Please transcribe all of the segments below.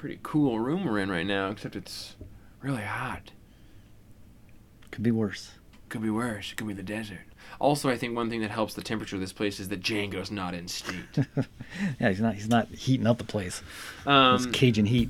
pretty cool room we're in right now, except it's really hot. Could be worse. Could be worse. It could be the desert. Also, I think one thing that helps the temperature of this place is that Django's not in state. Yeah, he's not. He's not heating up the place. It's Um, Cajun heat.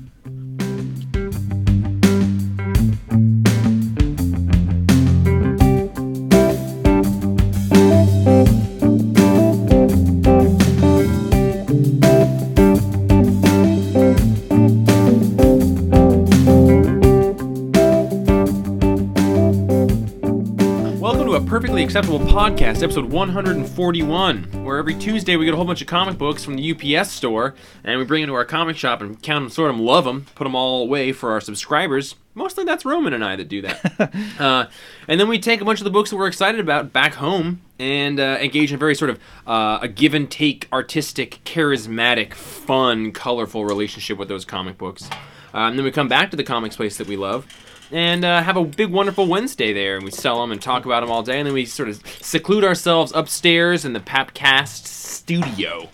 Acceptable podcast, episode 141, where every Tuesday we get a whole bunch of comic books from the UPS store and we bring them to our comic shop and count them, sort them, love them, put them all away for our subscribers. Mostly that's Roman and I that do that. uh, and then we take a bunch of the books that we're excited about back home and uh, engage in a very sort of uh, a give and take, artistic, charismatic, fun, colorful relationship with those comic books. Uh, and then we come back to the comics place that we love and uh, have a big, wonderful Wednesday there. And we sell them and talk about them all day. And then we sort of seclude ourselves upstairs in the Papcast studio,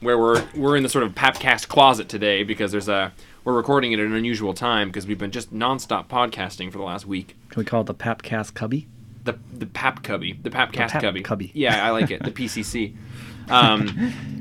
where we're we're in the sort of Papcast closet today because there's a we're recording it at an unusual time because we've been just nonstop podcasting for the last week. Can we call it the Papcast Cubby? The the Pap Cubby, the Papcast Pap Cubby. Cubby. Yeah, I like it. The PCC. Um,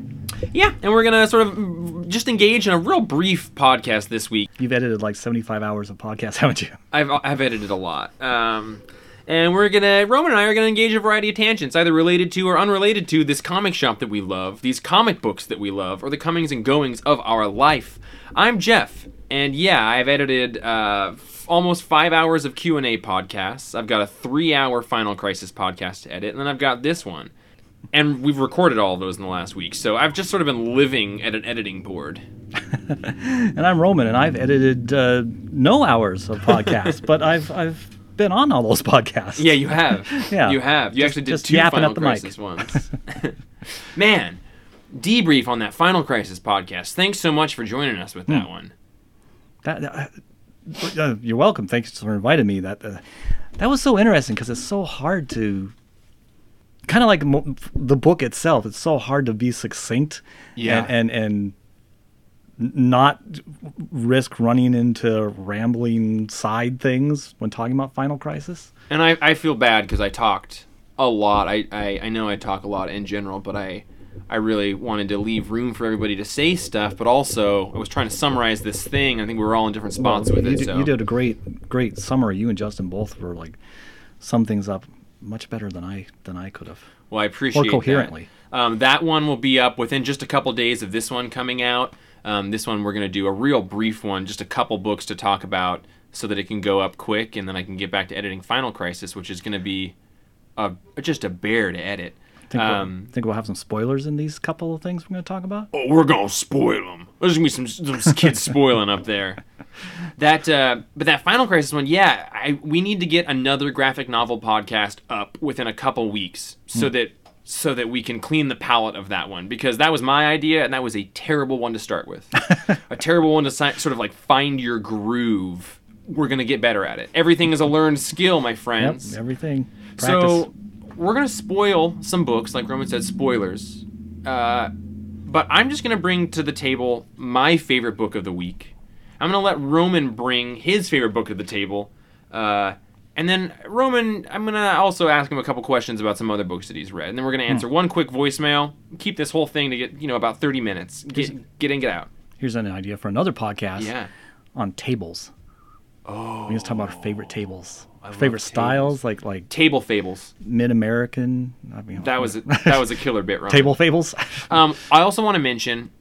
yeah, and we're gonna sort of just engage in a real brief podcast this week. You've edited like 75 hours of podcasts, haven't you? I've I've edited a lot. Um, and we're gonna Roman and I are gonna engage a variety of tangents, either related to or unrelated to this comic shop that we love, these comic books that we love, or the comings and goings of our life. I'm Jeff, and yeah, I've edited uh, f- almost five hours of Q and A podcasts. I've got a three-hour Final Crisis podcast to edit, and then I've got this one. And we've recorded all of those in the last week, so I've just sort of been living at an editing board. And I'm Roman, and I've edited uh, no hours of podcasts, but I've I've been on all those podcasts. Yeah, you have. Yeah. You have. You Just- actually did just two Final the mic. Crisis ones. Man, debrief on that Final Crisis podcast. Thanks so much for joining us with Hmm. that one. That, that- uh, you're welcome. Thanks for inviting me. That uh, that was so interesting because it's so hard to kind of like mo- the book itself. It's so hard to be succinct. Yeah. And and, and not risk running into rambling side things when talking about Final Crisis. And I, I feel bad because I talked a lot. I, I, I know I talk a lot in general, but I I really wanted to leave room for everybody to say stuff, but also I was trying to summarize this thing. I think we were all in different spots with you, it. did, so. you did a great great summary. You and Justin both were like sum things up much better than I than I could have. Well, I appreciate that. coherently. Um, that one will be up within just a couple days of this one coming out. Um, this one we're going to do a real brief one, just a couple books to talk about, so that it can go up quick, and then I can get back to editing Final Crisis, which is going to be a, just a bear to edit. Think, Um, we'll, think we'll have some spoilers in these couple of things we're going to talk about. oh, we're gonna spoil them. There's gonna be some, some kids spoiling up there. That, uh, but that Final Crisis one, yeah, I, we need to get another graphic novel podcast up within a couple weeks, so that so that we can clean the palette of that one because that was my idea and that was a terrible one to start with, a terrible one to sort of like find your groove. We're gonna get better at it. Everything is a learned skill, my Yep, friends. everything. Practice. So we're gonna spoil some books, like Roman said, spoilers. Uh, but I'm just gonna bring to the table my favorite book of the week. I'm gonna let Roman bring his favorite book to the table, uh, and then Roman, I'm gonna also ask him a couple questions about some other books that he's read, and then we're gonna answer one quick voicemail. Keep this whole thing to get you know about 30 minutes. Get get in, get out. here's an idea for another podcast Yeah. on tables. Oh. We just talk about our favorite tables, I favorite styles, like like Table fables. mid American. I mean, That was a, that was a killer bit, table fables. Um, I also want to mention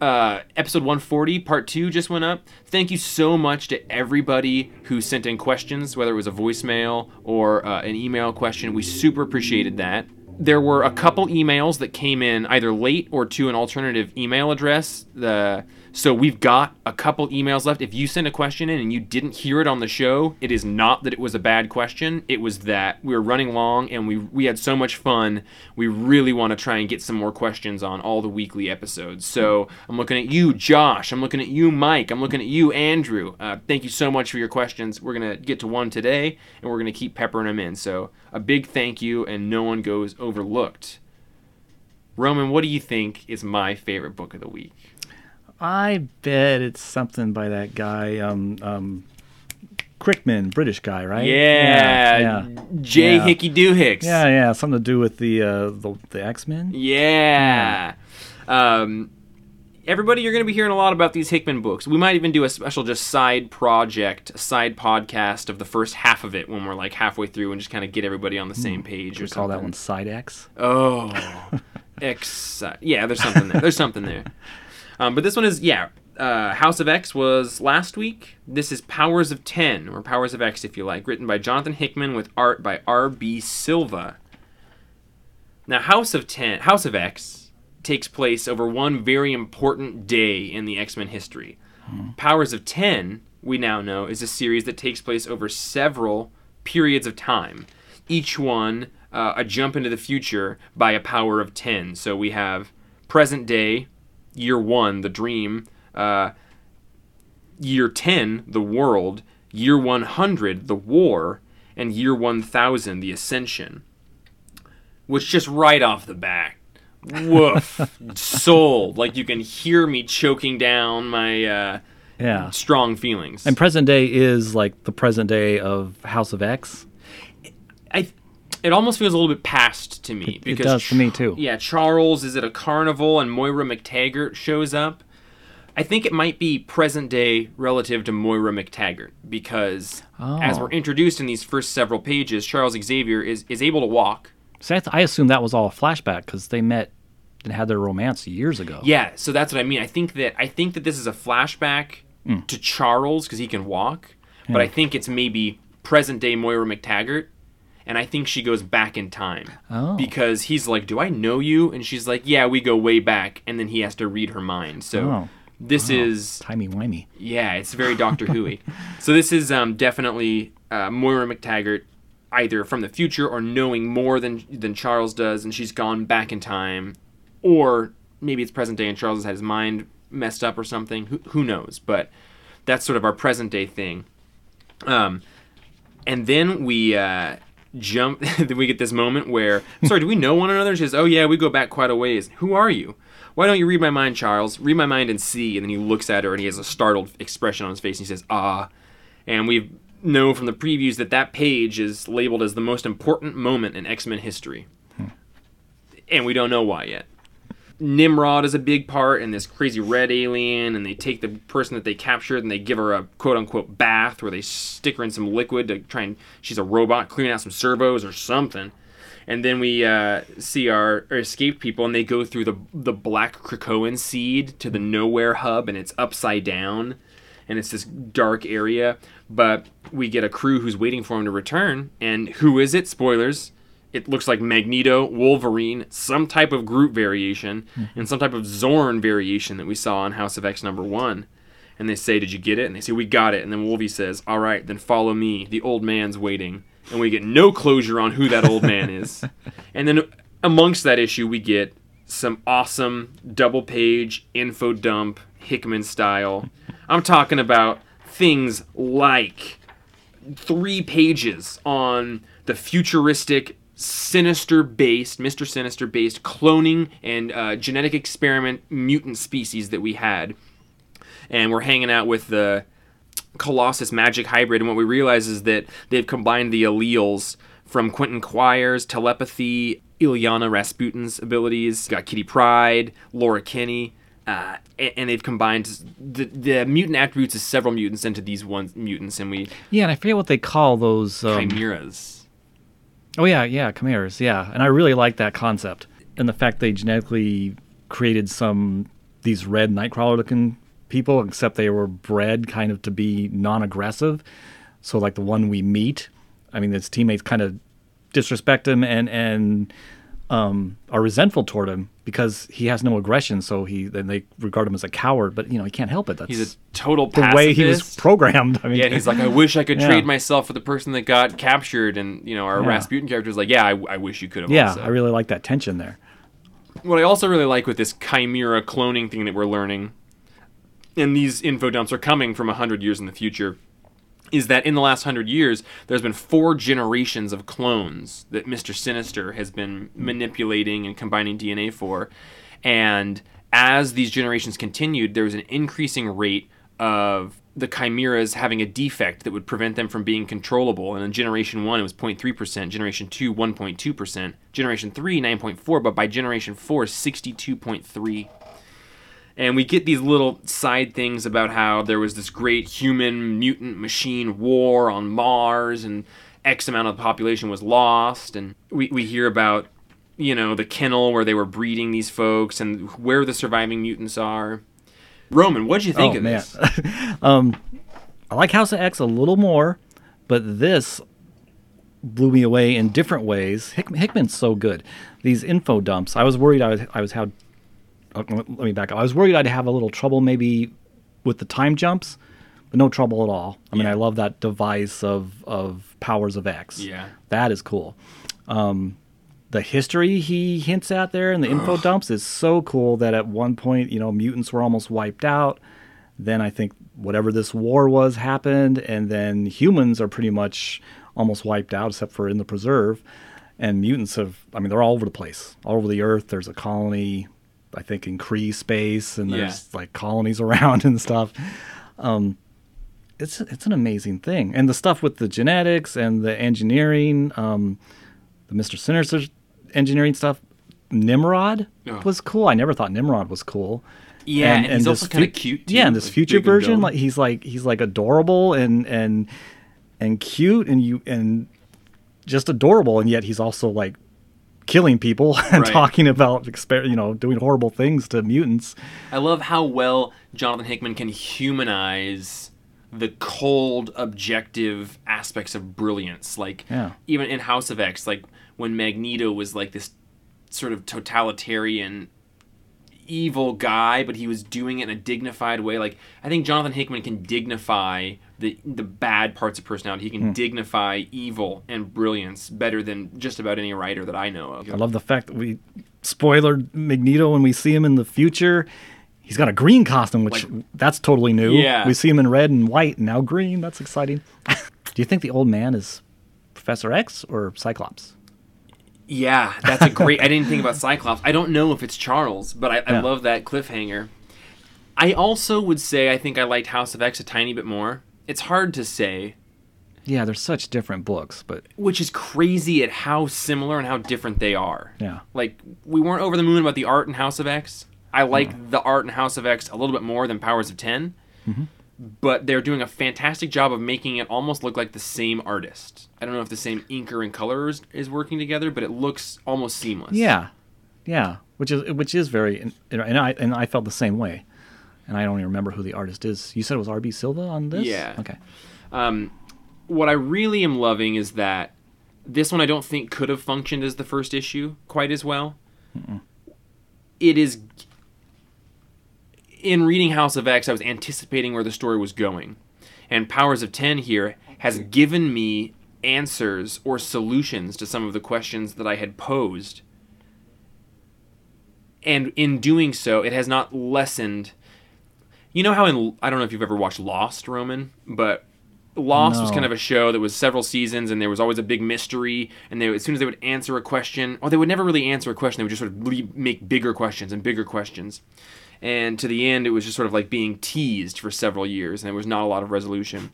uh, episode 140, part two, just went up. Thank you so much to everybody who sent in questions, whether it was a voicemail or uh, an email question. We super appreciated that. There were a couple emails that came in either late or to an alternative email address. The so we've got a couple emails left. If you sent a question in and you didn't hear it on the show, it is not that it was a bad question. It was that we were running long and we we had so much fun. We really want to try and get some more questions on all the weekly episodes. So I'm looking at you, Josh. I'm looking at you, Mike. I'm looking at you, Andrew. Uh, thank you so much for your questions. We're gonna get to one today, and we're gonna keep peppering them in. So a big thank you, and no one goes overlooked. Roman, what do you think is my favorite book of the week? I bet it's something by that guy, um, um, Crickman, British guy, right? Yeah, yeah, J. Yeah. Hickey Doo Hicks. yeah, yeah. Something to do with the uh, the, the X Men. Yeah. Um, everybody, you're going to be hearing a lot about these Hickman books. We might even do a special just side project, a side podcast of the first half of it when we're like halfway through and just kind of get everybody on the same page or We call that something. one Side X. Oh, X. Yeah, there's something there. There's something there. Um, but this one is yeah. Uh, House of X was last week. This is Powers of Ten or Powers of X, if you like, written by Jonathan Hickman with art by R. B. Silva. Now, House of Ten, House of X, takes place over one very important day in the X Men history. Powers of Ten, we now know, is a series that takes place over several periods of time. Each one uh, a jump into the future by a power of 10. So we have present day, year one, the dream, uh, year 10, the world, year 100, the war, and year 1000, the ascension. Which just right off the bat, woof, sold. Like you can hear me choking down my uh, Yeah. strong feelings. And present day is like the present day of House of X. I, it almost feels a little bit past to me It- it because does to me, too. Yeah, Charles is at a carnival and Moira McTaggart shows up. I think it might be present day relative to Moira McTaggart because as Oh. we're introduced in these first several pages, Charles Xavier is is able to walk. So I, th- I assume that was all a flashback because they met and had their romance years ago. Yeah, so that's what I mean. I think that I think that this is a flashback Mm. to Charles because he can walk, but I think it's maybe present day Moira McTaggart, and I think she goes back in time Oh. because he's like, "Do I know you?" And she's like, "Yeah, we go way back," and then he has to read her mind. So Oh. this is Timey wimey. yeah, it's very Doctor Who. So this is um, definitely uh, Moira McTaggart, either from the future or knowing more than than Charles does, and she's gone back in time, or maybe it's present day and Charles has had his mind messed up or something. Who, who knows? But that's sort of our present day thing. Um, and then we uh, jump. then we get this moment where, sorry, do we know one another? She says, "Oh yeah, we go back quite a ways. Who are you? Why don't you read my mind, Charles? Read my mind and see." And then he looks at her and he has a startled expression on his face. And he says, "Ah," and we know from the previews that that page is labeled as the most important moment in X Men history, and we don't know why yet. Nimrod is a big part and this crazy red alien, and they take the person that they captured and they give her a quote unquote bath where they stick her in some liquid to try and she's a robot cleaning out some servos or something. And then we uh, see our, our escaped people, and they go through the the black Krakoan seed to the nowhere hub, and it's upside down, and it's this dark area. But we get a crew who's waiting for him to return, and who is it? Spoilers it looks like Magneto, Wolverine, some type of Groot variation, and mm-hmm. some type of Zorn variation that we saw in House of X number one. And they say, Did you get it? And they say, We got it. And then Wolvie says, All right, then follow me. The old man's waiting. And we get no closure on who that old man is. And then amongst that issue, we get some awesome double page info dump, Hickman style. I'm talking about things like three pages on the futuristic sinister based mr sinister based cloning and uh, genetic experiment mutant species that we had and we're hanging out with the colossus magic hybrid and what we realize is that they've combined the alleles from quentin quires telepathy illyana rasputin's abilities got kitty pryde laura kinney uh, and, they've combined the, the mutant attributes of several mutants into these one mutants and we Yeah, and I forget what they call those. Um, chimeras oh yeah, yeah, chimeras. Yeah, and I really like that concept and the fact they genetically created some these red nightcrawler-looking people, except they were bred kind of to be non-aggressive. So like the one we meet, I mean, his teammates kind of disrespect him and and um, are resentful toward him because he has no aggression. So he then they regard him as a coward. But you know he can't help it. That's he's a total the pacifist. way he was programmed. I mean, Yeah, he's like, I wish I could Yeah. trade myself for the person that got captured. And, you know, our Yeah. Rasputin character is like, yeah, I, I wish you could have yeah, also. I really like that tension there. what I also really like with this chimera cloning thing that we're learning, and these info dumps are coming from 100 years in the future, is that in the last 100 years, there's been four generations of clones that Mr. Sinister has been manipulating and combining DNA for. And as these generations continued, there was an increasing rate of the chimeras having a defect that would prevent them from being controllable. And in generation one, it was 0.3%, generation two, 1.2%, generation three, 9.4, but by generation four, 62.3. And we get these little side things about how there was this great human mutant machine war on Mars and X amount of the population was lost. And we, we hear about, you know, the kennel where they were breeding these folks and where the surviving mutants are. Roman, what'd you think Oh, of man. this? um, I like House of X a little more, but this blew me away in different ways. Hick- Hickman's so good. These info dumps. I was worried I was, I was how. Uh, Let me back up. I was worried I'd have a little trouble maybe with the time jumps, but no trouble at all. I mean, Yeah. I love that device of of powers of X. Yeah. that is cool. Um, the history he hints at there in the info dumps is so cool that at one point, you know, mutants were almost wiped out. Then I think whatever this war was happened, and then humans are pretty much almost wiped out, except for in the preserve. And mutants have, I mean, they're all over the place, all over the earth. There's a colony, I think, in Kree space, and Yeah. there's like colonies around and stuff. Um, it's it's an amazing thing, and the stuff with the genetics and the engineering, um, the Mister Sinister engineering stuff. Nimrod Oh. was cool. I never thought Nimrod was cool. Yeah, and he's this also kinda fu- cute, too, Yeah, and this future and version, like he's like he's like adorable and and and cute, and you and just adorable, and yet he's also like killing people and Right. talking about you know doing horrible things to mutants. I love how well Jonathan Hickman can humanize the cold, objective aspects of brilliance. Like, Yeah. even in House of X, like when Magneto was like this sort of totalitarian, evil guy, but he was doing it in a dignified way. Like, I think Jonathan Hickman can dignify the the bad parts of personality. He can hmm. dignify evil and brilliance better than just about any writer that I know of. I love the fact that we spoiler Magneto when we see him in the future. He's got a green costume, which Like- that's totally new. Yeah. We see him in red and white, and now green. That's exciting. Do you think the old man is Professor X or Cyclops? Yeah, that's a great. I didn't think about Cyclops. I don't know if it's Charles, but I, I Yeah. love that cliffhanger. I also would say I think I liked House of X a tiny bit more. It's hard to say, Yeah, they're such different books, but which is crazy at how similar and how different they are. yeah. Like we weren't over the moon about the art in House of X. I like the art in House of X a little bit more than Powers of 10 mm-hmm. But they're doing a fantastic job of making it almost look like the same artist. I don't know if the same inker and colors is working together, but it looks almost seamless. Yeah, yeah, which is which is very, and and I and I felt the same way, and I don't even remember who the artist is. You said it was R.B. Silva on this. Yeah. Okay. Um, what I really am loving is that this one I don't think could have functioned as the first issue quite as well. It is. In reading House of X, I was anticipating where the story was going. And Powers of 10 here has given me answers or solutions to some of the questions that I had posed. And in doing so, it has not lessened. You know how in I don't know if you've ever watched Lost, Roman, but Lost was kind of a show that was several seasons, and there was always a big mystery. And they, as soon as they would answer a question, or they would never really answer a question, they would just sort of make bigger questions and bigger questions. And to the end, it was just sort of like being teased for several years, and there was not a lot of resolution.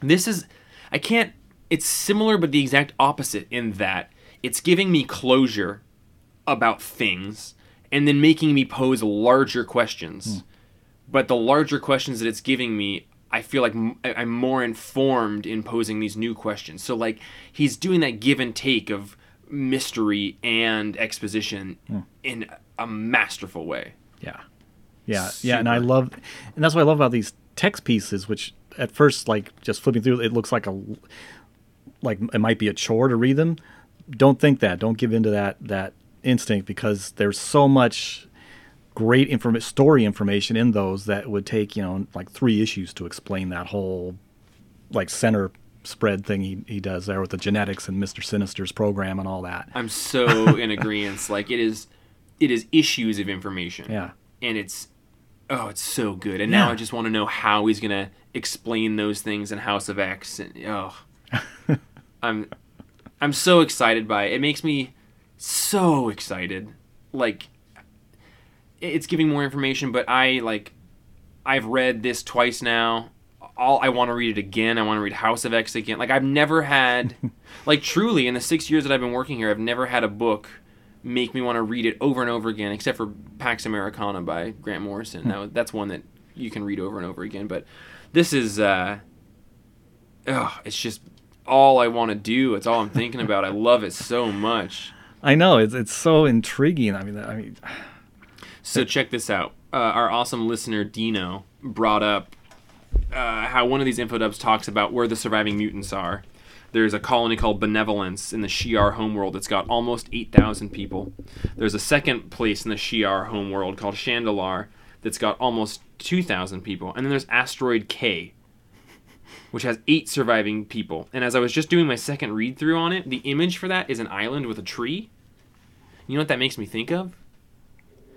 This is, I can't. It's similar, but the exact opposite in that it's giving me closure about things, and then making me pose larger questions hmm. But the larger questions that it's giving me i feel like I'm more informed in posing these new questions so like he's doing that give and take of mystery and exposition hmm. in a masterful way Yeah. Yeah. Yeah. And I love, and that's what I love about these text pieces, which at first, like just flipping through, it looks like a, like it might be a chore to read them. Don't think that. Don't give into that, that instinct because there's so much great inform- story information in those that would take, you know, like three issues to explain that whole like center spread thing he, he does there with the genetics and Mr. Sinister's program and all that. i'm so in agreement like it is it is issues of information Yeah. and it's oh it's so good and now i just want to know how he's gonna explain those things in house of x and oh i'm i'm so excited by it it makes me so excited like it's giving more information, but I like I've read this twice now. All I want to read it again. I want to read House of X again. Like I've never had like truly in the 6 years that I've been working here, I've never had a book make me want to read it over and over again except for Pax Americana by Grant Morrison. That that's one that you can read over and over again, but this is uh oh, it's just all I want to do. It's all I'm thinking about. I love it so much. I know it's it's so intriguing. I mean, I mean, So check this out. Uh, our awesome listener Dino brought up uh, how one of these infodumps talks about where the surviving mutants are. There's a colony called Benevolence in the Shi'ar homeworld that's got almost 8,000 people. There's a second place in the Shi'ar homeworld called Chandalar that's got almost 2,000 people. And then there's Asteroid K, which has eight surviving people. And as I was just doing my second read through on it, the image for that is an island with a tree. You know what that makes me think of?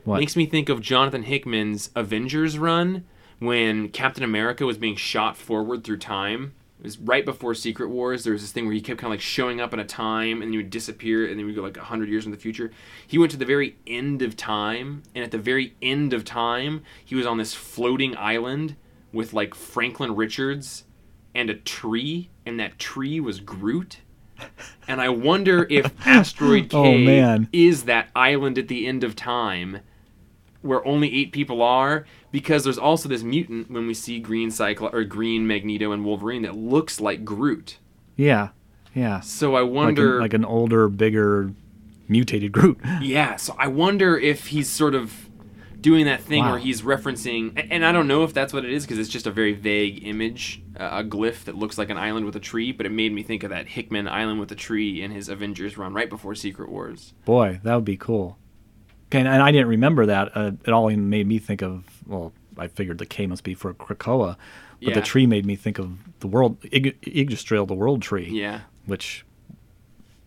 What? Makes me think of Jonathan Hickman's Avengers run when Captain America was being shot forward through time. It was right before Secret Wars. There was this thing where he kept kind of like showing up in a time and then he would disappear and then he would go like 100 years in the future. He went to the very end of time and at the very end of time, he was on this floating island with like Franklin Richards and a tree and that tree was Groot. And I wonder if oh, Asteroid K Oh, man. is that island at the end of time where only eight people are because there's also this mutant when we see green cycle or green magneto and wolverine that looks like groot yeah, yeah. so i Like, an, wonder like an older, bigger, mutated Groot. yeah so i wonder if he's sort of doing that thing Wow. where he's referencing and i don't know if that's what it is because it's just a very vague image uh, a glyph that looks like an island with a tree but it made me think of that hickman island with a tree in his avengers run right before secret wars Boy, that would be cool. And, and I didn't remember that. Uh, it all made me think of well, I figured the K must be for Krakoa, but Yeah. the tree made me think of the world Ig- Yggdrasil, the world tree. yeah which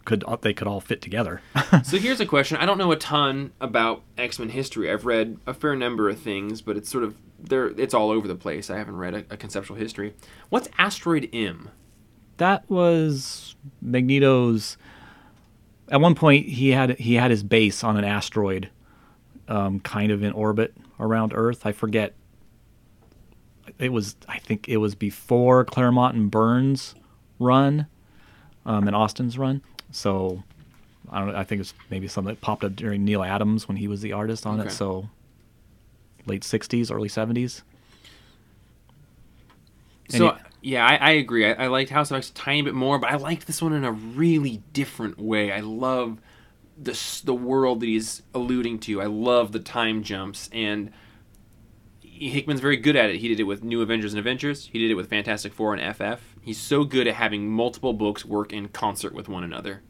could uh, they could all fit together. So here's a question. I don't know a ton about X Men history. I've read a fair number of things, but it's sort of there. It's all over the place. I haven't read a, a conceptual history. What's Asteroid M? that was Magneto's. At one point, he had he had his base on an asteroid, um, kind of in orbit around Earth. I forget. It was I think it was before Claremont and Byrne's run, um, and Austin's run. So, I don't. I think it's maybe something that popped up during Neal Adams when he was the artist on Okay. it. So, late '60s, early '70s. And So it- yeah, I, I agree. I, I liked House of X a tiny bit more, but I liked this one in a really different way. I love the the world that he's alluding to. I love the time jumps and. Hickman's very good at it. He did it with New Avengers and Avengers. He did it with Fantastic Four and FF. He's so good at having multiple books work in concert with one another.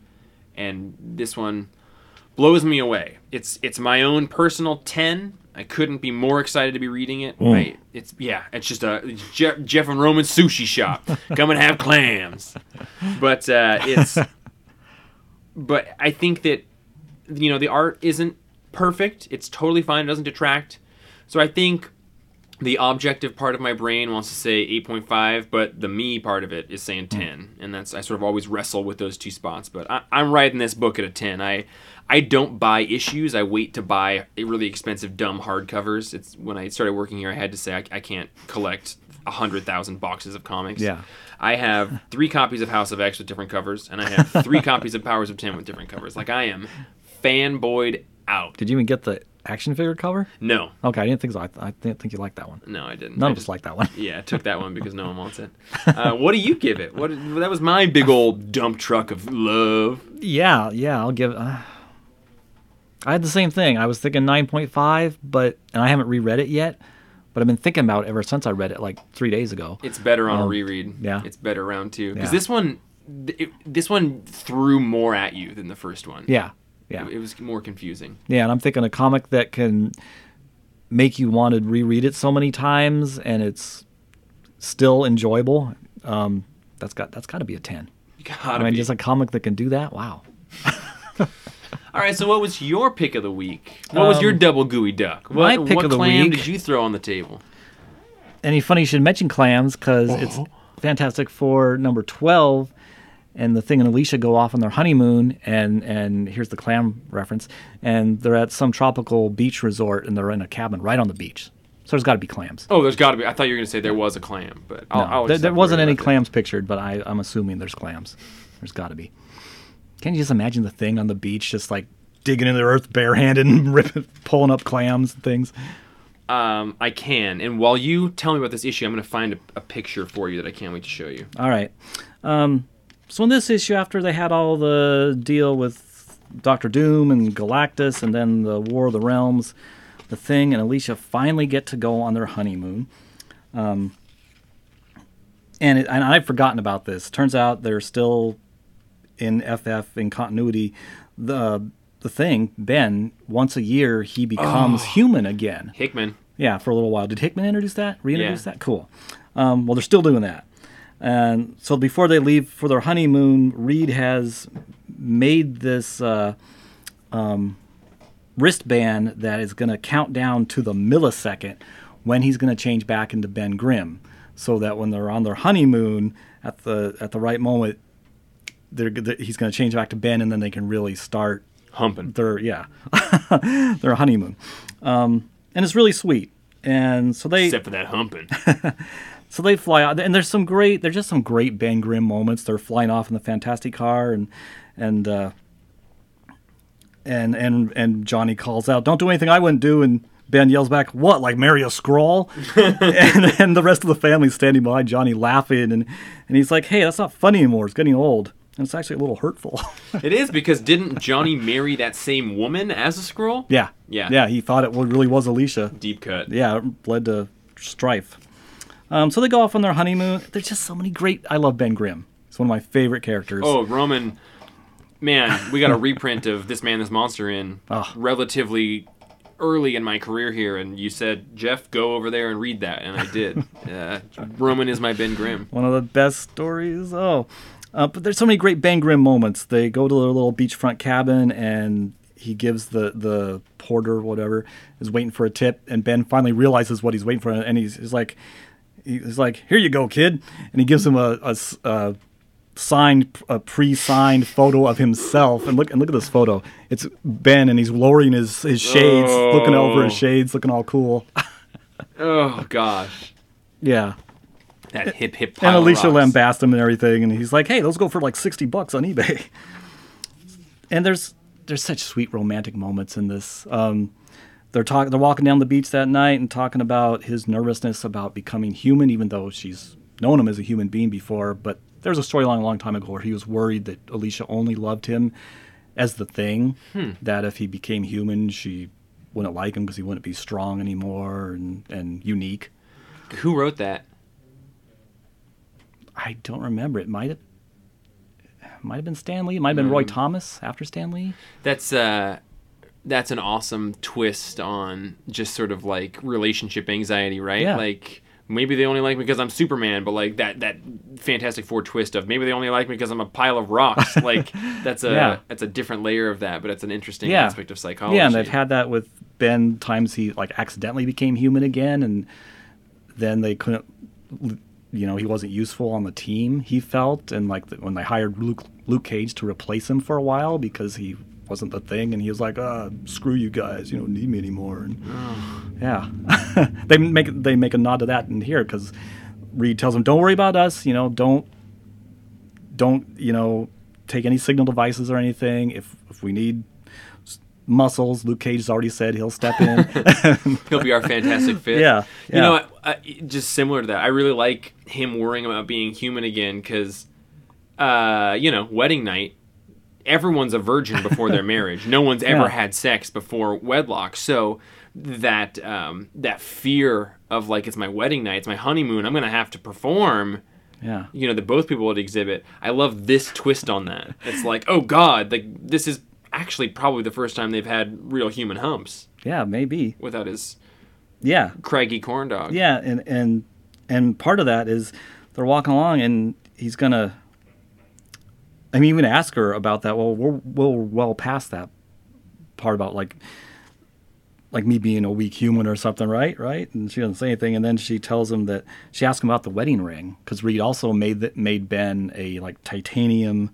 And this one blows me away. It's it's my own personal 10. I couldn't be more excited to be reading it. Mm. I, it's yeah, it's just a it's Jeff, Jeff and Roman sushi shop. Come and have clams. But uh, it's but I think that you know the art isn't perfect. It's totally fine. It doesn't detract. So I think the objective part of my brain wants to say 8.5, but the me part of it is saying hmm. 10, and that's I sort of always wrestle with those two spots. But I, I'm writing this book at a 10. I I don't buy issues. I wait to buy really expensive, dumb hardcovers. It's when I started working here, I had to say I, I can't collect a hundred thousand boxes of comics. Yeah. I have three copies of House of X with different covers, and I have three copies of Powers of Ten with different covers. Like I am fanboyed out. Did you even get the action figure cover? No, Okay, I didn't think so. I, th- I didn't think you liked that one. no, I didn't. None I of us just- like that one. Yeah, I took that one because no one wants it. Uh, what do you give it? What that was my big old dump truck of love. Yeah, yeah, I'll give. Uh, I had the same thing. I was thinking 9.5, but and I haven't reread it yet, but I've been thinking about it ever since I read it like three days ago. It's better on a Um, reread. yeah. it's better round two because Yeah. this one, it, this one threw more at you than the first one. Yeah, yeah, it, it was more confusing. yeah. And I'm thinking a comic that can make you want to reread it so many times, and it's still enjoyable. Um, that's got that's got to be a 10. Gotta I mean, be. just a comic that can do that. Wow. All right, so what was your pick of the week? What was your Um, double geoduck? What, my pick what of the clam week- did you throw on the table? And it's funny you should mention clams because it's Oh. Fantastic Four number 12. And the thing and Alicia go off on their honeymoon, and and here's the clam reference, and they're at some tropical beach resort, and they're in a cabin right on the beach. So there's got to be clams. Oh, there's got to be. I thought you were going to say there was a clam, but I'll, No, I'll there, there wasn't any clams pictured, but I, I'm assuming there's clams. There's got to be. Can you just imagine the thing on the beach, just like digging into the earth barehanded and ripping, pulling up clams and things? Um, I can. And while you tell me about this issue, I'm going to find a, a picture for you that I can't wait to show you. All right. Um, so in this issue, after they had all the deal with Doctor Doom and Galactus, and then the War of the Realms, the Thing and Alicia finally get to go on their honeymoon. Um, and, it, and I've forgotten about this. Turns out they're still in FF in continuity. The the Thing Ben once a year he becomes human again. Hickman. Yeah, for a little while. Did Hickman introduce that? Reintroduce that? Cool. Um, well, they're still doing that. And so before they leave for their honeymoon, Reed has made this uh, um, wristband that is going to count down to the millisecond when he's going to change back into Ben Grimm, so that when they're on their honeymoon at the at the right moment, they're, they he's going to change back to Ben, and then they can really start Humping. their yeah their honeymoon um, and it's really sweet and so they Except for that humping. so they fly out and there's some great there's just some great ben grimm moments they're flying off in the fantastic car and and uh and and and johnny calls out don't do anything i wouldn't do and ben yells back what like marry a Skrull and and the rest of the family standing behind johnny laughing and and he's like hey that's not funny anymore it's getting old and it's actually a little hurtful it is because didn't Johnny marry that same woman as a Skrull? yeah Yeah. yeah he thought it really was alicia Deep cut. yeah, it led to strife. Um, so they go off on their honeymoon. There's just so many great. I love Ben Grimm. He's one of my favorite characters. Oh, Roman. Man, we got a reprint of This Man, This Monster in Ah. relatively early in my career here, and you said, Jeff, go over there and read that, and I did. uh, Roman is my Ben Grimm. One of the best stories. Oh, uh, but there's so many great Ben Grimm moments. They go to their little beachfront cabin, and he gives the the porter whatever is waiting for a tip, and Ben finally realizes what he's waiting for, and he's, he's like, he's like, "Here you go, kid," and he gives him a, a a signed, a pre-signed photo of himself, and look and look at this photo. It's Ben, and he's lowering his his shades, looking over his Oh. shades, looking all cool. Oh, gosh. yeah. That hip, hip and Alicia rocks. lambast him and everything, and he's like, "Hey, those go for like sixty bucks on eBay." And there's there's such sweet romantic moments in this. Um, they're talking, they're walking down the beach that night and talking about his nervousness about becoming human, even though she's known him as a human being before. But there's a storyline a long time ago where he was worried that Alicia only loved him as the thing. That if he became human, she wouldn't like him because he wouldn't be strong anymore and, and unique. Who wrote that? I don't remember. It might have might have been Stan Lee. It might have been Roy Hmm. Thomas after Stan Lee. That's uh that's an awesome twist on just sort of like relationship anxiety, right? Yeah. Like maybe they only like me because I'm Superman, but like that that Fantastic Four twist of maybe they only like me because I'm a pile of rocks. like that's a Yeah. that's a different layer of that, but it's an interesting Yeah. aspect of psychology. Yeah, and they've had that with Ben. Times he like accidentally became human again, and then they couldn't. You know, he wasn't useful on the team. He felt, and like the, when they hired Luke Luke Cage to replace him for a while because he wasn't the thing, and he was like, "Uh, screw you guys, you don't need me anymore." And yeah, they make they make a nod to that in here because Reed tells him, "Don't worry about us. You know, don't don't you know take any signal devices or anything. If if we need muscles, Luke Cage has already said he'll step in. He'll be our fantastic fit. Yeah, You know. I, I, just similar to that, I really like him worrying about being human again because, uh, you know, wedding night, everyone's a virgin before their marriage. No one's ever Yeah. had sex before wedlock. So that um, that fear of like it's my wedding night, it's my honeymoon, I'm gonna have to perform. yeah, You know that both people would exhibit. I love this twist on that. It's like, oh God, like this is actually probably the first time they've had real human humps yeah, maybe. without his Yeah, craggy corn dog. yeah, and and and part of that is they're walking along and he's gonna. I mean, even ask her about that. Well, we're we're well past that part about like like me being a weak human or something, right? Right? And she doesn't say anything, and then she tells him that she asks him about the wedding ring because Reed also made that made Ben a like titanium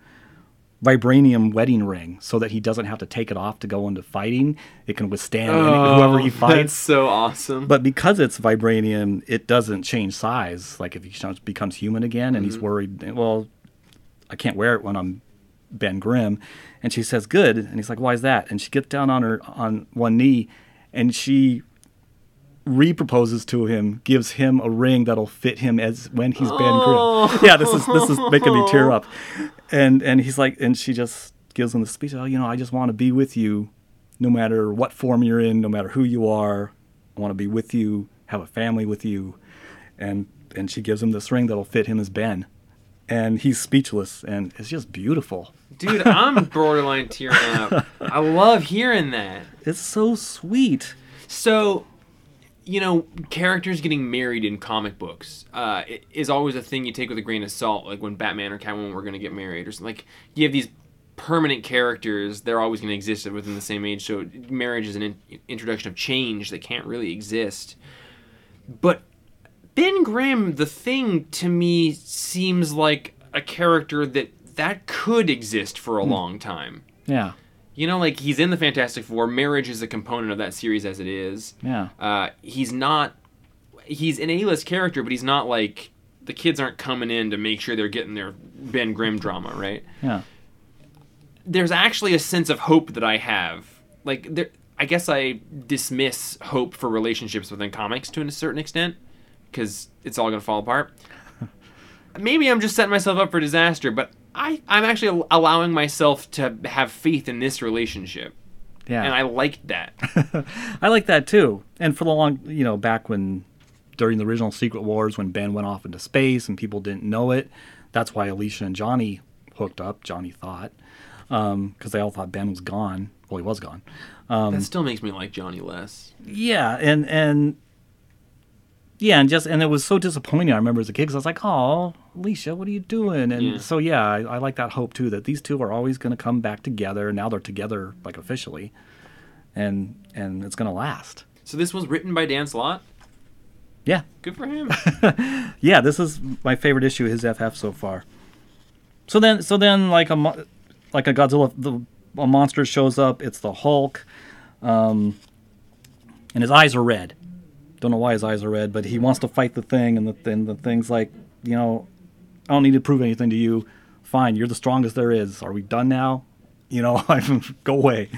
vibranium wedding ring so that he doesn't have to take it off to go into fighting. It can withstand any, oh, whoever he Oh, That's so awesome. But because it's vibranium, it doesn't change size. Like if he becomes human again, and he's mm-hmm. worried, well, I can't wear it when I'm Ben Grimm. And she says, "Good." And he's like, "Why is that?" And she gets down on her on one knee, and she re-proposes to him, gives him a ring that'll fit him as when he's Ben Grimm. Oh. Yeah, this is this is making me tear up. And and he's like, and she just gives him the speech. Oh, you know, I just want to be with you, no matter what form you're in, no matter who you are. I want to be with you, have a family with you, and and she gives him this ring that'll fit him as Ben. And he's speechless, and it's just beautiful. Dude, I'm borderline tearing up. I love hearing that. It's so sweet. So, you know, characters getting married in comic books uh, is always a thing you take with a grain of salt. Like when Batman or Catwoman were going to get married, or something. Like you have these permanent characters; they're always going to exist within the same age. So marriage is an in- introduction of change that can't really exist. But Ben Grimm, the thing to me seems like a character that that could exist for a long time. Yeah, You know, like he's in the Fantastic Four. Marriage is a component of that series as it is. yeah, Uh, he's not. He's an A-list character, but he's not like the kids aren't coming in to make sure they're getting their Ben Grimm drama, right? yeah. There's actually a sense of hope that I have. Like there, I guess I dismiss hope for relationships within comics to a certain extent because it's all gonna fall apart. Maybe I'm just setting myself up for disaster, but I, I'm actually allowing myself to have faith in this relationship, Yeah. and I liked that. I like that too. And for the long, you know, back when during the original Secret Wars, when Ben went off into space and people didn't know it, that's why Alicia and Johnny hooked up. Johnny thought um, because they all thought Ben was gone. Well, he was gone. Um, that still makes me like Johnny less. Yeah, and and yeah, and just and it was so disappointing. I remember as a kid because I was like, "Oh, Alicia, what are you doing?" And Yeah. so yeah, I, I like that hope too that these two are always going to come back together. Now they're together like officially, and and it's going to last. So this was written by Dan Slott. Yeah, Good for him. yeah. This is my favorite issue, of his FF so far. So then, so then, like a mo- like a Godzilla, the a monster shows up. It's the Hulk, um, and his eyes are red. Don't know why his eyes are red, but he wants to fight the thing, and the and the thing's like, you know, I don't need to prove anything to you. Fine, you're the strongest there is. Are we done now? You know, go away.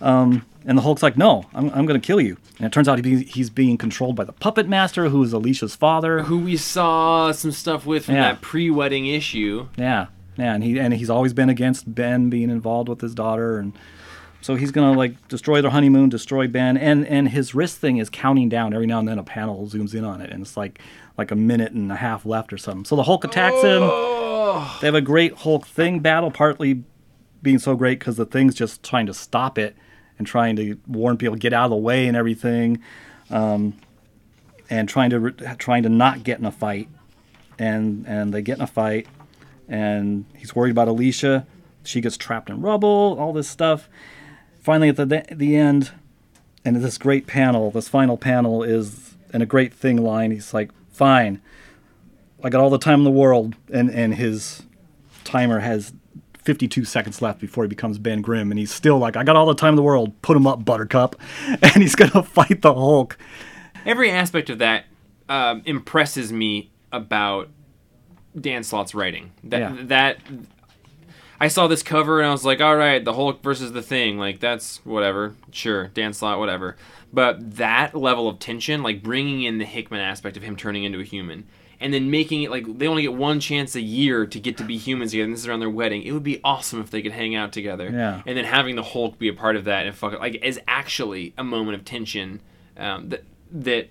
Um, and the Hulk's like, no, I'm, I'm going to kill you. And it turns out he he's being controlled by the puppet master, who is Alicia's father. Who we saw some stuff with from Yeah. that pre-wedding issue. Yeah, yeah, and he and he's always been against Ben being involved with his daughter, and so he's gonna like destroy their honeymoon, destroy Ben, and and his wrist thing is counting down. Every now and then, a panel zooms in on it, and it's like like a minute and a half left or something. So the Hulk attacks him. Oh, They have a great Hulk thing battle, partly being so great because the thing's just trying to stop it and trying to warn people get out of the way and everything, um, and trying to re- trying to not get in a fight, and and they get in a fight, and he's worried about Alicia. She gets trapped in rubble, all this stuff. Finally, at the the end, and this great panel, this final panel is in a great thing line. He's like, "Fine, I got all the time in the world," and and his timer has 52 seconds left before he becomes Ben Grimm, and he's still like, "I got all the time in the world. Put him up, Buttercup," and he's gonna fight the Hulk. every aspect of that um, impresses me about Dan Slott's writing. That Yeah. that I saw this cover and I was like, all right, the Hulk versus the Thing, like that's whatever, sure, Dan Slott, whatever. But that level of tension, like bringing in the Hickman aspect of him turning into a human. And then making it like they only get one chance a year to get to be humans together, and this is around their wedding. It would be awesome if they could hang out together. Yeah. And then having the Hulk be a part of that and fuck it, like is actually a moment of tension um, that that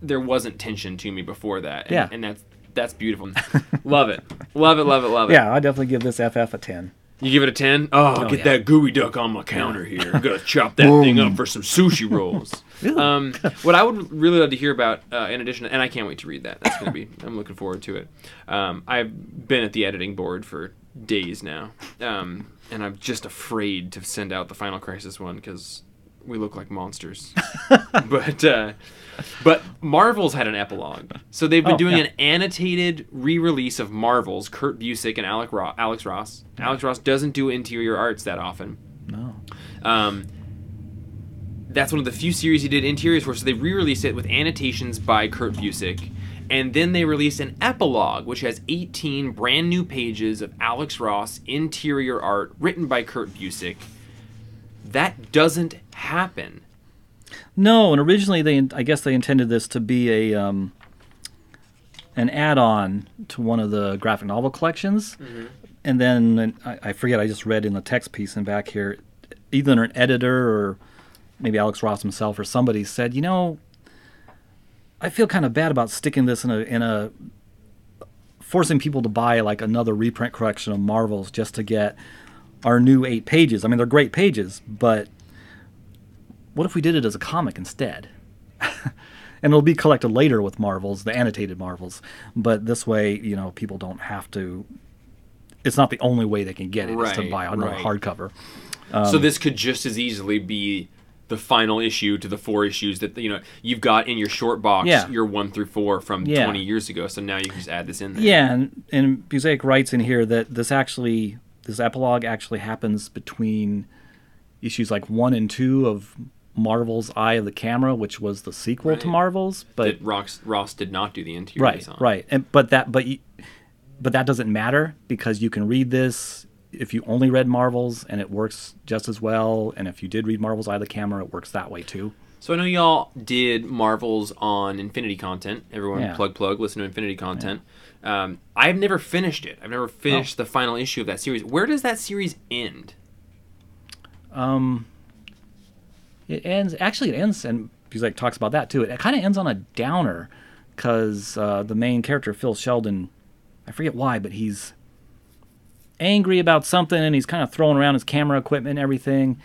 there wasn't tension to me before that. And, Yeah. and that's that's beautiful. love it, love it, love it, love it. Yeah, I definitely give this FF a 10. You give it a ten? Oh, get yeah. that geoduck on my counter here. I'm gonna chop that thing up for some sushi rolls. um, what I would really love to hear about, uh, in addition, and I can't wait to read that. That's gonna be. I'm looking forward to it. Um, I've been at the editing board for days now, um, and I'm just afraid to send out the Final Crisis one because we look like monsters. but uh, but Marvels had an epilogue, so they've been Oh, doing yeah. an annotated re-release of Marvels. Kurt Busiek and Alec Ro- Alex Ross. Alex Ross doesn't do interior arts that often. No. Um, that's one of the few series he did interiors for. So they re-released it with annotations by Kurt Busiek, and then they released an epilogue, which has 18 brand new pages of Alex Ross interior art written by Kurt Busiek. That doesn't happen. No, and originally they, I guess they intended this to be a um, an add-on to one of the graphic novel collections, and then and I, I forget. I just read in the text piece and back here, either an editor or maybe Alex Ross himself or somebody said, you know, I feel kind of bad about sticking this in a in a forcing people to buy like another reprint collection of Marvels just to get our new eight pages. I mean, they're great pages, but what if we did it as a comic instead? and it'll be collected later with Marvels, the annotated Marvels. But this way, you know, people don't have to. It's not the only way they can get it. it is to buy another right. hardcover. so um, this could just as easily be the final issue to the four issues that you know you've got in your short box. Yeah. your one through four from Yeah. 20 years ago. So now you can just add this in there. Yeah, and, and writes in here that this actually, this epilogue actually happens between issues like one and two of Marvels Eye of the Camera, which was the sequel to Marvels. But that Ross, Ross did not do the interior right design. right and but that but you, but that doesn't matter because you can read this if you only read marvels and it works just as well and if you did read marvels eye of the camera it works that way too So I know y'all did Marvels on Infinity content. Everyone Yeah. plug plug listen to Infinity content. Um, I've never finished it. I've never finished Oh. the final issue of that series. Where does that series end? um it ends actually it ends and Busiek talks about that too. It kind of ends on a downer because uh, the main character phil sheldon i forget why but he's angry about something and he's kind of throwing around his camera equipment and everything.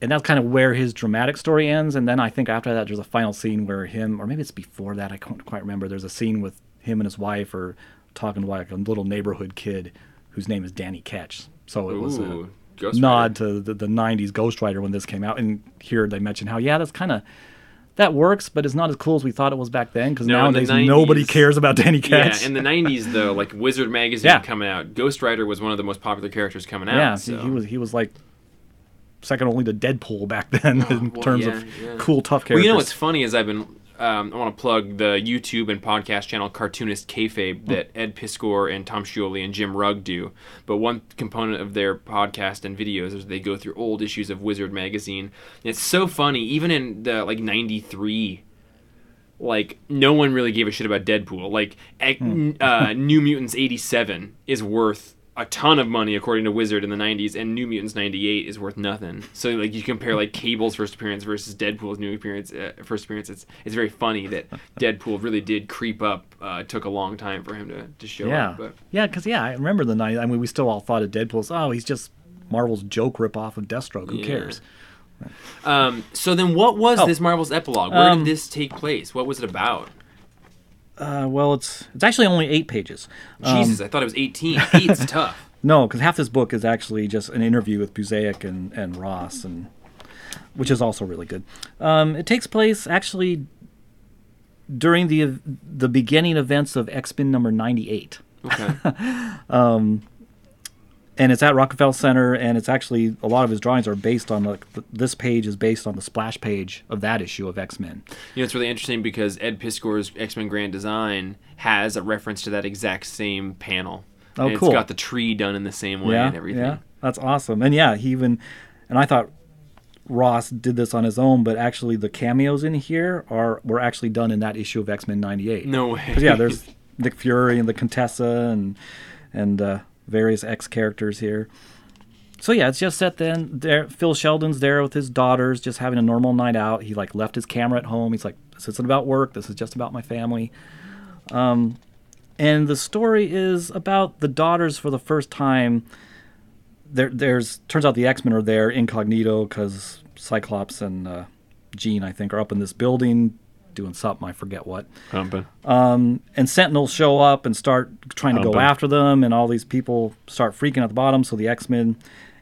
And that's kind of where his dramatic story ends and then i think after that there's a final scene where him or maybe it's before that i can't quite remember there's a scene with him and his wife are talking to like a little neighborhood kid whose name is danny ketch. So it was a Ooh, Ghost nod to the, the 90s Ghost Rider when this came out. And here they mention how, yeah, that's kind of. That works, but it's not as cool as we thought it was back then. Because No, nowadays nobody cares about Danny Yeah, in the '90s though, like Wizard magazine Yeah. coming out, Ghost Rider was one of the most popular characters coming out. yeah, so. he, was he was like second only to Deadpool back then oh, in well, terms yeah, of yeah. cool tough Well, characters. you know what's funny is I've been. Um, I want to plug the YouTube and podcast channel Cartoonist Kayfabe that Ed Piskor and Tom Scioli and Jim Rugg do. But one component of their podcast and videos is they go through old issues of Wizard magazine. And it's so funny, even in the like '93 like no one really gave a shit about Deadpool. Like uh, New Mutants '87 is worth a ton of money according to Wizard in the '90s, and New Mutants '98 is worth nothing. So like you compare like Cable's first appearance versus Deadpool's new appearance, uh, first appearance. It's it's very funny that Deadpool really did creep up. Uh, it took a long time for him to, to show yeah, up, but yeah, because yeah, I remember the 90s. I mean, we still all thought of Deadpool's oh, he's just Marvel's joke ripoff of Deathstroke. Who Yeah. cares? um, so then what was Oh. this Marvels epilogue? Where Um, did this take place? What was it about? Uh, well, it's it's actually only eight pages. Um, Jesus, I thought it was 18. Eight's tough. No, because half this book is actually just an interview with Busiek and, and Ross, and which is also really good. Um, it takes place actually during the the beginning events of X Men number ninety eight, Okay. and it's at Rockefeller Center, and it's actually a lot of his drawings are based on like th- this page is based on the splash page of that issue of X Men. You know, it's really interesting because Ed Piskor's X Men Grand Design has a reference to that exact same panel. Oh, and cool. It's got the tree done in the same way and everything. Yeah, that's awesome. And yeah, he even and I thought Ross did this on his own, but actually the cameos in here are were actually done in that issue of X Men '98. No way. yeah, there's Nick Fury and the Contessa and and uh, various X characters here. So yeah, it's just set then. There, Phil Sheldon's there with his daughters, just having a normal night out. He like left his camera at home. He's like, "This isn't about work. This is just about my family." Um, and the story is about the daughters for the first time. There, there's turns out the X Men are there incognito because Cyclops and uh, Jean, I think, are up in this building doing something. I forget what Humping. Um, and Sentinels show up and start trying to go after them, and all these people start freaking at the bottom. So the X Men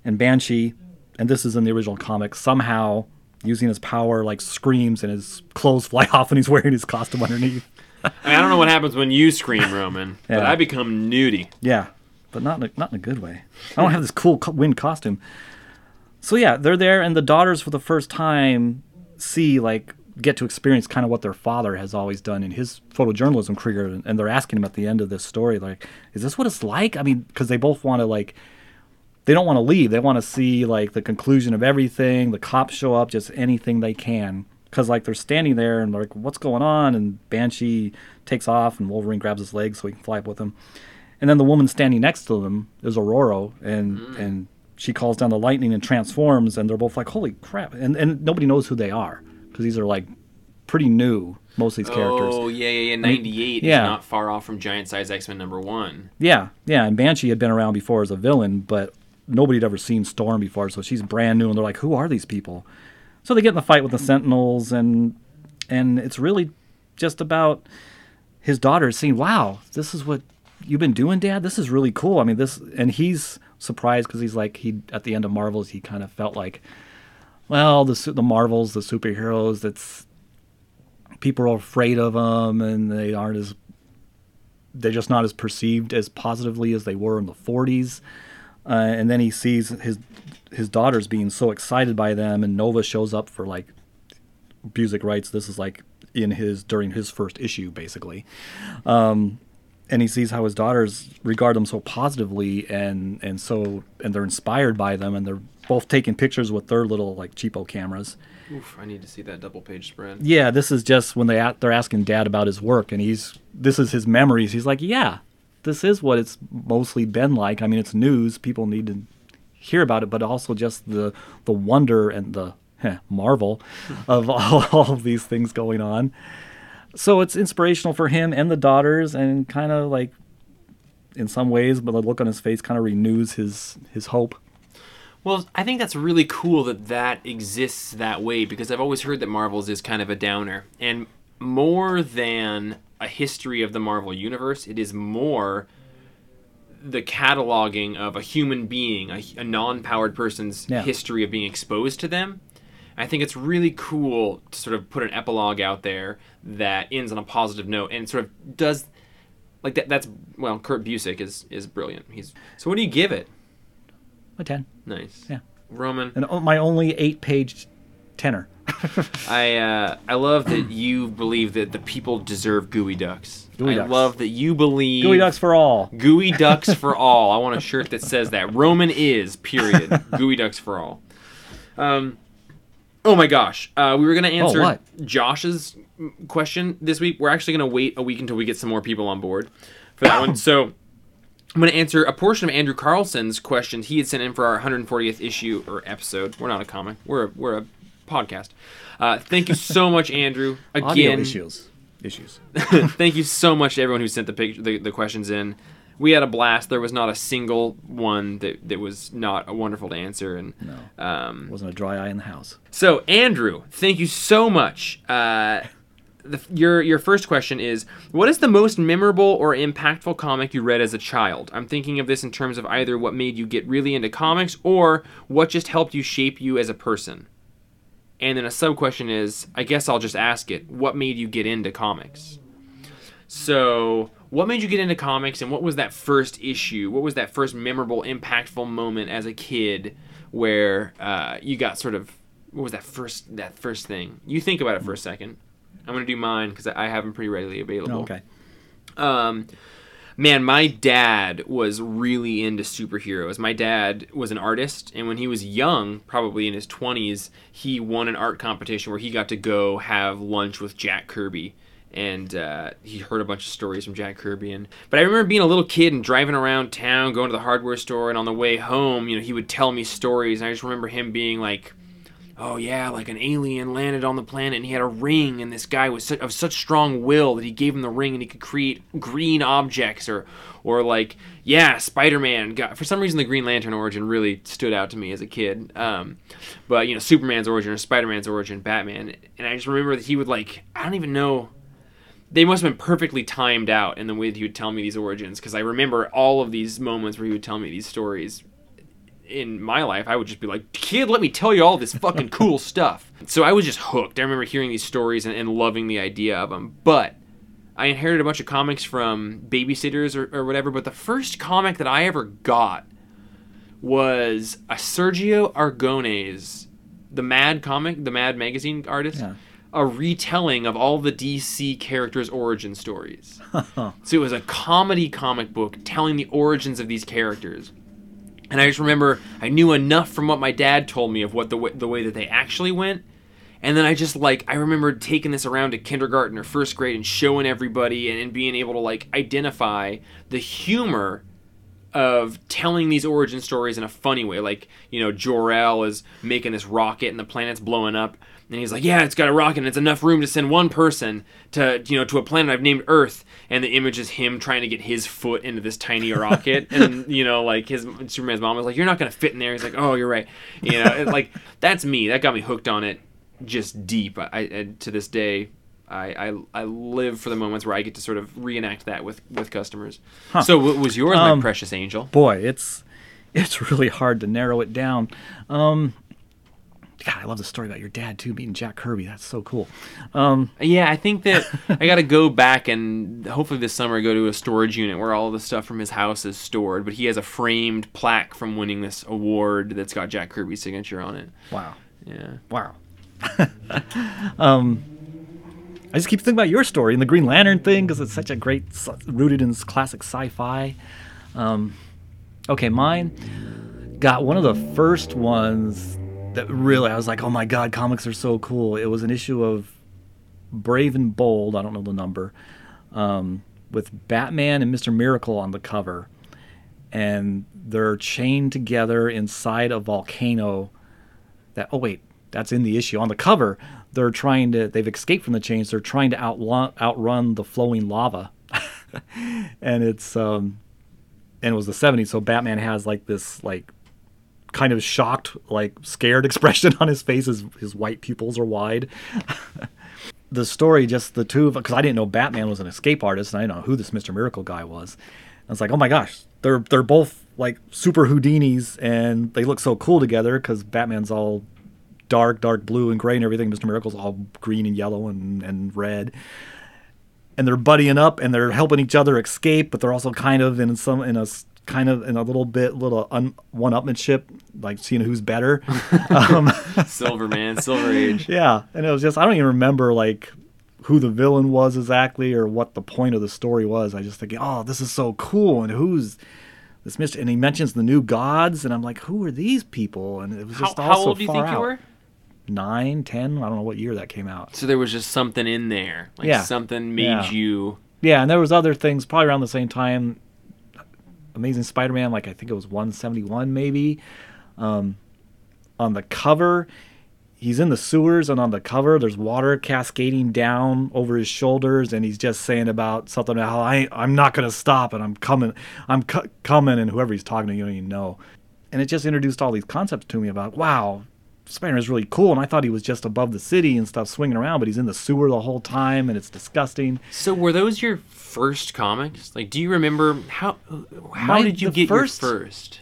and Banshee and this is in the original comic, somehow using his power like screams and his clothes fly off and he's wearing his costume underneath. I, mean, I don't know what happens when you scream, Roman, but I become nudie. Yeah, but not in a, not in a good way. I don't have this cool co- wind costume. So yeah, they're there, and the daughters for the first time see like get to experience kind of what their father has always done in his photojournalism career, and- they're asking him at the end of this story, like, "Is this what it's like?" I mean, because they both want to like. They don't want to leave. They want to see like the conclusion of everything. The cops show up, just anything they can, because like they're standing there and like, "What's going on?" And Banshee takes off, and Wolverine grabs his leg so he can fly up with him. And then the woman standing next to them is Ororo, and mm. and she calls down the lightning and transforms, and they're both like, "Holy crap!" And and nobody knows who they are because these are like pretty new. Most of these characters. Oh yeah, yeah, yeah. Ninety-eight yeah. is not far off from Giant Size X Men number one. Yeah, yeah. And Banshee had been around before as a villain, but nobody had ever seen Storm before, so she's brand new. And they're like, "Who are these people?" So they get in the fight with the Sentinels, and and it's really just about his daughter seeing, "Wow, this is what you've been doing, Dad. This is really cool." I mean, this, and he's surprised because he's like, he at the end of Marvels, he kind of felt like, well, the the Marvels, the superheroes, that's people are afraid of them, and they aren't as they're just not as perceived as positively as they were in the 40s. Uh, and then he sees his his daughters being so excited by them, and Nova shows up for like Busiek writes this is like in his during his first issue basically, um, and he sees how his daughters regard them so positively and and so and they're inspired by them, and they're both taking pictures with their little like cheapo cameras. Oof, I need to see that double-page spread. Yeah, this is just when they they're asking Dad about his work, and he's this is his memories. He's like, yeah, this is what it's mostly been like. I mean, it's news; people need to hear about it, but also just the the wonder and the heh, marvel of all, all of these things going on. So it's inspirational for him and the daughters, and kind of like, in some ways, but the look on his face kind of renews his his hope. Well, I think that's really cool that that exists that way because I've always heard that Marvels is kind of a downer. And more than a history of the Marvel Universe, it is more the cataloging of a human being, a, a non powered person's Yeah. history of being exposed to them. I think it's really cool to sort of put an epilogue out there that ends on a positive note and sort of does like that. That's well, Kurt Busiek is is brilliant. He's so. What do you give it? A ten, Nice. Yeah. Roman, and oh, my only eight page tenor. I uh, I love that you believe that the people deserve geoducks. Gooey I ducks. love that you believe Geoducks for all. Geoducks for all. I want a shirt that says that. Roman is period. geoducks for all. Um, oh my gosh, uh, we were gonna answer what? Josh's question this week. We're actually gonna wait a week until we get some more people on board for that one. So. I'm going to answer a portion of Andrew Carlson's questions he had sent in for our 140th issue or episode. We're not a comic. We're a, we're a podcast. Uh, thank you so much, Andrew. Again, Audio issues. Issues. thank you so much to everyone who sent the, pic- the the questions in. We had a blast. There was not a single one that, that was not a wonderful to answer. And No. um, Wasn't a dry eye in the house. so, Andrew, thank you so much. Uh, the, your your first question is: What is the most memorable or impactful comic you read as a child? I'm thinking of this in terms of either what made you get really into comics or what just helped you shape you as a person. And then a sub question is: I guess I'll just ask it: What made you get into comics? So, what made you get into comics, and what was that first issue? What was that first memorable, impactful moment as a kid where uh, you got sort of what was that first that first thing? You think about it for a second. I'm gonna do mine because I have them pretty readily available. Okay. Um, man, my dad was really into superheroes. My dad was an artist, and when he was young, probably in his 20s, he won an art competition where he got to go have lunch with Jack Kirby. And uh, he heard a bunch of stories from Jack Kirby. And but I remember being a little kid and driving around town, going to the hardware store, and on the way home, you know, he would tell me stories. And I just remember him being like, oh yeah, like an alien landed on the planet and he had a ring, and this guy was of such strong will that he gave him the ring and he could create green objects, or or like yeah, Spider-Man. Got, for some reason, the Green Lantern origin really stood out to me as a kid. Um, but you know, Superman's origin or Spider-Man's origin, Batman, and I just remember that he would like I don't even know. They must have been perfectly timed out in the way that he would tell me these origins because I remember all of these moments where he would tell me these stories in my life, I would just be like, kid, let me tell you all this fucking cool stuff. So I was just hooked. I remember hearing these stories and, and loving the idea of them. But I inherited a bunch of comics from babysitters or, or whatever. But the first comic that I ever got was a Sergio Aragones, the Mad comic, the Mad magazine artist. Yeah. A retelling of all the DC characters' origin stories. so it was a comedy comic book telling the origins of these characters. And I just remember I knew enough from what my dad told me of what the way, the way that they actually went. And then I just like I remember taking this around to kindergarten or first grade and showing everybody and, and being able to like identify the humor of telling these origin stories in a funny way. Like, you know, Jor-El is making this rocket and the planet's blowing up. And he's like, yeah, it's got a rocket and it's enough room to send one person to, you know, to a planet I've named Earth. And the image is him trying to get his foot into this tiny rocket. and, you know, like his Superman's mom was like, you're not going to fit in there. He's like, oh, you're right. You know, and, like that's me. That got me hooked on it just deep. I, I to this day, I, I I live for the moments where I get to sort of reenact that with with customers. So what was yours, Um, my precious angel? Boy, it's it's really hard to narrow it down. Um, God, I love the story about your dad too, meeting Jack Kirby. That's so cool. Um, Yeah, I think that I got to go back and hopefully this summer go to a storage unit where all the stuff from his house is stored. But he has a framed plaque from winning this award that's got Jack Kirby's signature on it. wow, Yeah. wow. um, I just keep thinking about your story and the Green Lantern thing because it's such a great, rooted in classic sci-fi. Um, okay, mine got one of the first ones that really I was like, oh my god, comics are so cool. It was an issue of Brave and Bold. I don't know the number. Um, with Batman and Mr. Miracle on the cover, and they're chained together inside a volcano. That oh wait, that's in the issue on the cover. They're trying to. They've escaped from the chains. They're trying to outrun outrun the flowing lava, and it's um, and it was the '70s. So Batman has like this like kind of shocked, like scared expression on his face. His his white pupils are wide. the story, just the two of because I didn't know Batman was an escape artist, and I didn't know who this Mister Miracle guy was. I was like, oh my gosh, they're they're both like super Houdinis, and they look so cool together because Batman's all dark, dark blue and gray and everything. Mister Miracle's all green and yellow and and red. And they're buddying up and they're helping each other escape, but they're also kind of in some in a kind of in a little bit little un, one-upmanship, like seeing who's better. um, Silver Man, Silver Age. yeah, and it was just I don't even remember like who the villain was exactly or what the point of the story was. I just thinking, oh, this is so cool, and who's this Mister? And he mentions the new gods, and I'm like, who are these people? And it was just how also old do you think you out. were? Nine, ten, I don't know what year that came out. So there was just something in there. Like Yeah. something made Yeah. you. Yeah, and there was other things probably around the same time. Amazing Spider-Man, like I think it was 171 maybe. Um, on the cover, he's in the sewers, and on the cover, there's water cascading down over his shoulders, and he's just saying about something about how I I'm not gonna stop, and I'm coming, I'm cu- coming, and whoever he's talking to, you don't even know. And it just introduced all these concepts to me about wow. Spider-Man is really cool, and I thought he was just above the city and stuff, swinging around, but he's in the sewer the whole time, and it's disgusting. So were those your first comics? Like, do you remember how how My- did you get first- your first?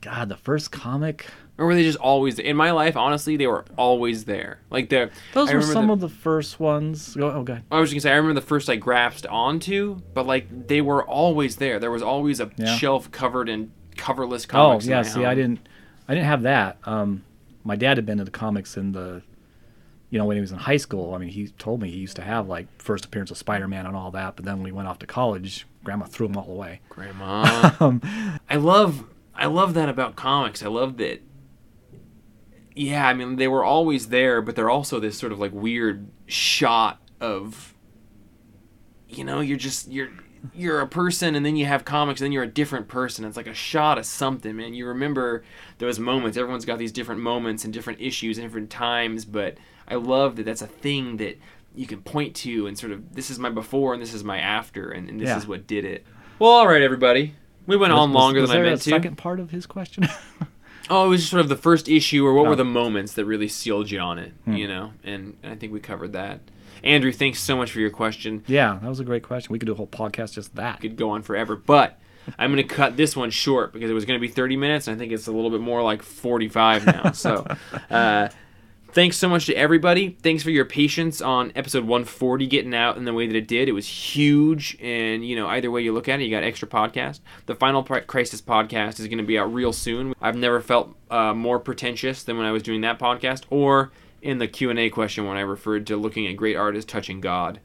God, the first comic. Or were they just always in my life? Honestly, they were always there. Like the Those I were some the- of the first ones. Oh, God. I was just gonna say I remember the first I grasped onto, but like they were always there. There was always a Yeah. shelf covered in coverless Oh, comics. in yeah. See, I didn't, I didn't have that. Um, my dad had been into comics in the, you know, when he was in high school. I mean, he told me he used to have like first appearance of Spider-Man and all that. But then when he went off to college, Grandma threw them all away. Grandma. Um, I love I love that about comics. I love that yeah, I mean they were always there, but they're also this sort of like weird shot of you know, you're just you're you're a person and then you have comics and then you're a different person. It's like a shot of something, man. You remember those moments. Everyone's got these different moments and different issues and different times, but I love that that's a thing that you can point to and sort of this is my before and this is my after and, and this Yeah. is what did it. Well, all right, everybody. We went on longer was than I meant a to. Second part of his question. Oh, it was just sort of the first issue, or what Oh. were the moments that really sealed you on it, Hmm. you know? And, and I think we covered that. Andrew, thanks so much for your question. yeah, that was a great question. We could do a whole podcast just that. Could go on forever, but I'm going to cut this one short because it was going to be 30 minutes, and I think it's a little bit more like 45 now. So, uh, thanks so much to everybody. Thanks for your patience on episode 140 getting out in the way that it did. It was huge, and you know either way you look at it, you got extra podcast. The final Crisis podcast is going to be out real soon. I've never felt uh, more pretentious than when I was doing that podcast, or in the Q and A question when I referred to looking at great art as touching God.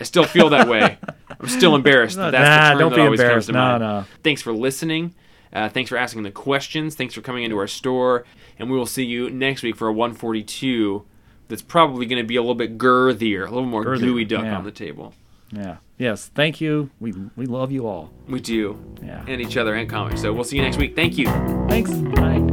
I still feel that way. I'm still embarrassed. That that's nah, the term don't that be always comes embarrassed. to No, mind. no. Thanks for listening. Uh, thanks for asking the questions. Thanks for coming into our store. And we will see you next week for a 142 that's probably going to be a little bit girthier, a little more Girthier, geoduck yeah. on the table. Yeah. Yes. Thank you. We we love you all. We do. Yeah. And each other and comics. So we'll see you next week. Thank you. Thanks. Bye.